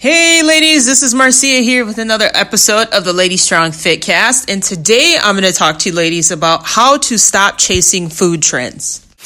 Hey ladies, this is Marcia here with another episode of the Lady Strong Fitcast. And today I'm going to talk to you ladies about how to stop chasing food trends.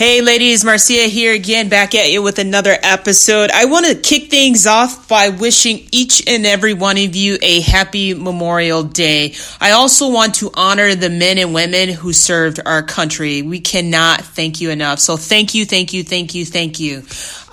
Hey ladies, Marcia here again, back at you with another episode. I want to kick things off by wishing each and every one of you a happy Memorial Day. I also want to honor the men and women who served our country. We cannot thank you enough. So thank you, thank you, thank you, thank you.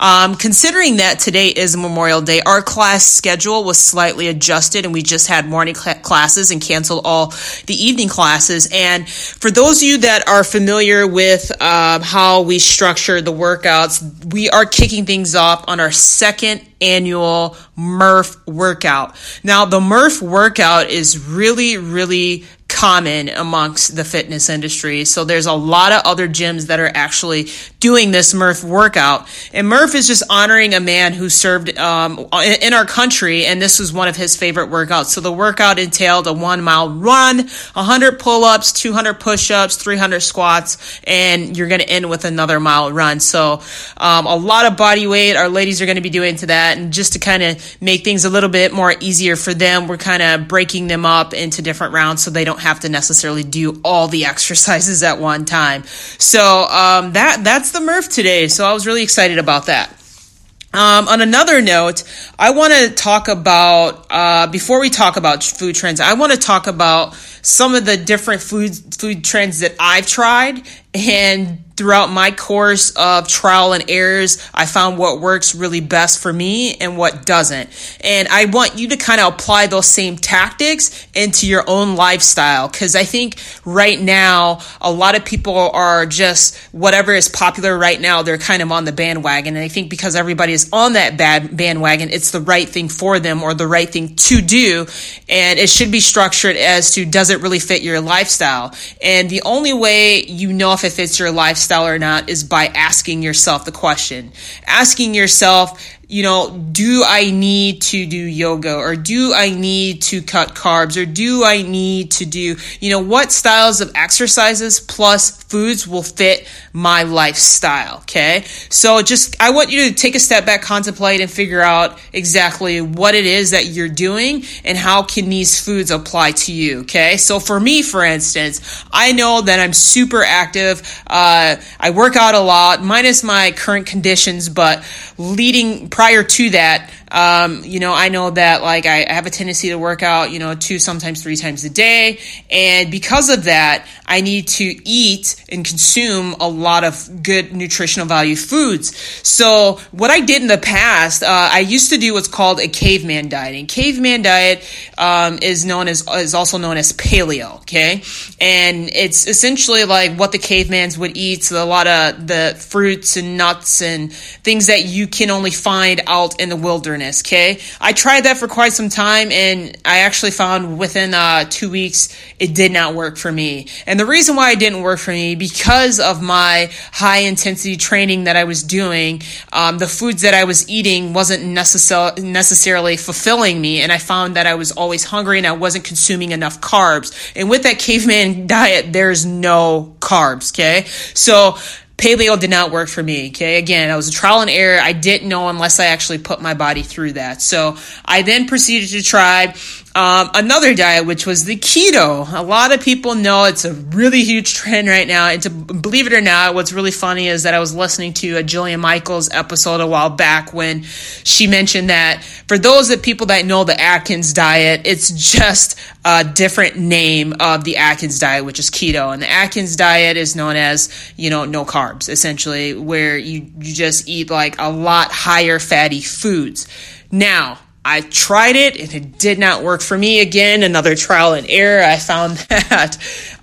Um, considering that today is Memorial Day, our class schedule was slightly adjusted and we just had morning cl- classes and canceled all the evening classes. And for those of you that are familiar with uh, how we structure the workouts, we are kicking things off on our second annual Murph workout. Now, the Murph workout is really, really common amongst the fitness industry. So there's a lot of other gyms that are actually doing this Murph workout. And Murph is just honoring a man who served um, in our country, and this was one of his favorite workouts. So the workout entailed a one mile run, 100 pull ups, 200 push ups, 300 squats, and you're going to end with another mile run. So um, a lot of body weight our ladies are going to be doing to that. And just to kind of make things a little bit more easier for them, we're kind of breaking them up into different rounds so they don't have to necessarily do all the exercises at one time. So um, that that's the Murph today. So I was really excited about that. Um, on another note, I want to talk about uh, before we talk about food trends. I want to talk about some of the different food food trends that I've tried and throughout my course of trial and errors, I found what works really best for me and what doesn't. And I want you to kind of apply those same tactics into your own lifestyle. Cause I think right now, a lot of people are just whatever is popular right now, they're kind of on the bandwagon. And I think because everybody is on that bad bandwagon, it's the right thing for them or the right thing to do. And it should be structured as to does it really fit your lifestyle? And the only way you know if it fits your lifestyle lifestyle or not is by asking yourself the question. Asking yourself, you know, do I need to do yoga or do I need to cut carbs or do I need to do, you know, what styles of exercises plus foods will fit my lifestyle? Okay. So just, I want you to take a step back, contemplate and figure out exactly what it is that you're doing and how can these foods apply to you? Okay. So for me, for instance, I know that I'm super active. Uh, I work out a lot minus my current conditions, but leading prior to that, um, you know, I know that like I, have a tendency to work out, you know, two, sometimes three times a day. And because of that, I need to eat and consume a lot of good nutritional value foods. So what I did in the past, uh, I used to do what's called a caveman diet. And caveman diet, um, is known as, is also known as paleo. Okay. And it's essentially like what the cavemans would eat. So a lot of the fruits and nuts and things that you can only find out in the wilderness wilderness. Okay, I tried that for quite some time, and I actually found within uh, two weeks it did not work for me. And the reason why it didn't work for me because of my high intensity training that I was doing, um, the foods that I was eating wasn't necessar- necessarily fulfilling me, and I found that I was always hungry and I wasn't consuming enough carbs. And with that caveman diet, there's no carbs. Okay, so paleo did not work for me. Okay. Again, I was a trial and error. I didn't know unless I actually put my body through that. So I then proceeded to try um, another diet, which was the keto. A lot of people know it's a really huge trend right now. And to believe it or not, what's really funny is that I was listening to a Jillian Michaels episode a while back when she mentioned that for those of people that know the Atkins diet, it's just a different name of the Atkins diet, which is keto. And the Atkins diet is known as, you know, no carbs, essentially, where you, you just eat like a lot higher fatty foods. Now, I tried it and it did not work for me again. Another trial and error. I found that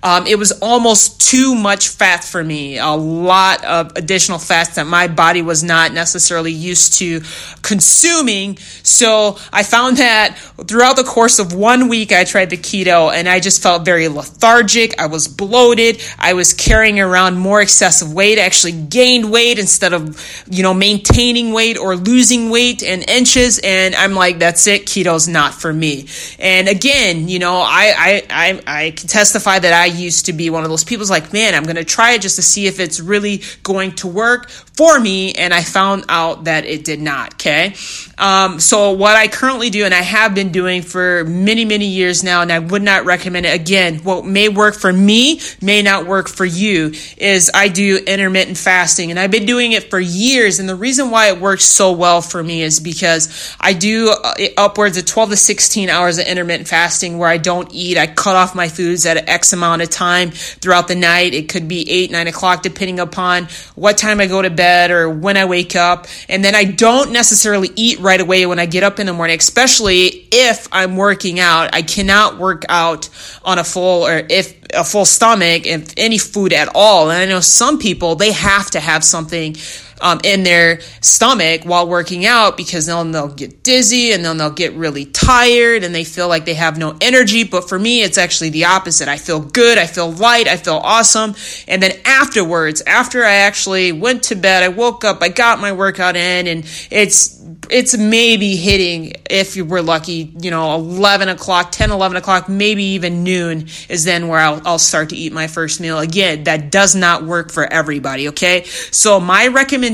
Um, it was almost too much fat for me, a lot of additional fats that my body was not necessarily used to consuming. So I found that throughout the course of one week, I tried the keto and I just felt very lethargic. I was bloated. I was carrying around more excessive weight. I actually gained weight instead of, you know, maintaining weight or losing weight in inches. And I'm like, that's it. Keto's not for me. And again, you know, I, I, I, I can testify that I used to be one of those people like, man, I'm going to try it just to see if it's really going to work for me. And I found out that it did not. Okay. Um, so what I currently do, and I have been doing for many, many years now, and I would not recommend it again. What may work for me may not work for you is I do intermittent fasting and I've been doing it for years. And the reason why it works so well for me is because I do Uh, upwards of 12 to 16 hours of intermittent fasting where I don't eat. I cut off my foods at X amount of time throughout the night. It could be eight, nine o'clock, depending upon what time I go to bed or when I wake up. And then I don't necessarily eat right away when I get up in the morning, especially if I'm working out. I cannot work out on a full or if a full stomach, if any food at all. And I know some people, they have to have something um, in their stomach while working out because then they'll get dizzy and then they'll get really tired and they feel like they have no energy. But for me, it's actually the opposite. I feel good, I feel light, I feel awesome. And then afterwards, after I actually went to bed, I woke up, I got my workout in, and it's it's maybe hitting if you were lucky you know 11 o'clock 10 11 o'clock maybe even noon is then where I'll, I'll start to eat my first meal again that does not work for everybody okay so my recommendation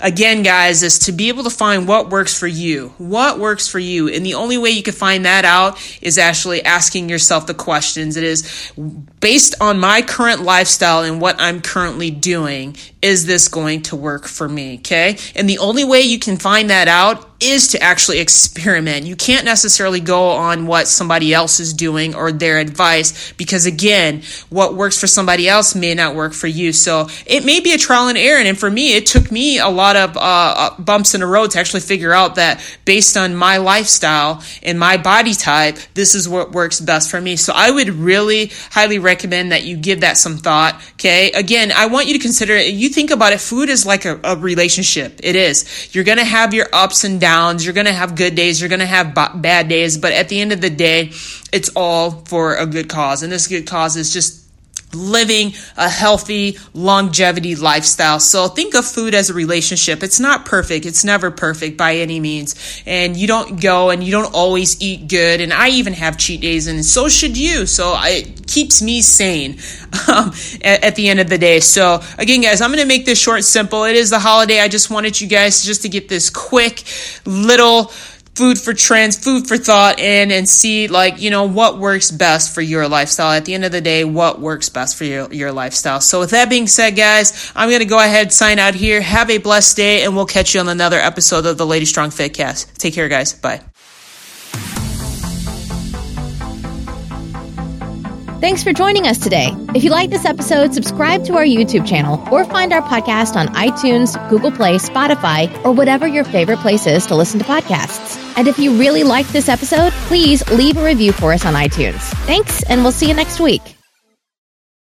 again guys is to be able to find what works for you. What works for you. And the only way you can find that out is actually asking yourself the questions. It is based on my current lifestyle and what i'm currently doing is this going to work for me? Okay? And the only way you can find that out is to actually experiment. You can't necessarily go on what somebody else is doing or their advice because, again, what works for somebody else may not work for you. So it may be a trial and error. And for me, it took me a lot of uh, uh, bumps in the road to actually figure out that based on my lifestyle and my body type, this is what works best for me. So I would really highly recommend that you give that some thought. Okay. Again, I want you to consider it. You think about it, food is like a, a relationship. It is. You're going to have your ups and downs. You're going to have good days. You're going to have b- bad days. But at the end of the day, it's all for a good cause. And this good cause is just living a healthy longevity lifestyle. So think of food as a relationship. It's not perfect. It's never perfect by any means. And you don't go and you don't always eat good. And I even have cheat days and so should you. So it keeps me sane um, at, at, the end of the day. So again, guys, I'm going to make this short simple. It is the holiday. I just wanted you guys just to get this quick little food for trends, food for thought in and see like, you know, what works best for your lifestyle. At the end of the day, what works best for your, your lifestyle. So with that being said, guys, I'm going to go ahead sign out here. Have a blessed day and we'll catch you on another episode of the Lady Strong Fit Cast. Take care, guys. Bye. Thanks for joining us today. If you like this episode, subscribe to our YouTube channel or find our podcast on iTunes, Google Play, Spotify, or whatever your favorite place is to listen to podcasts. And if you really liked this episode, please leave a review for us on iTunes. Thanks, and we'll see you next week.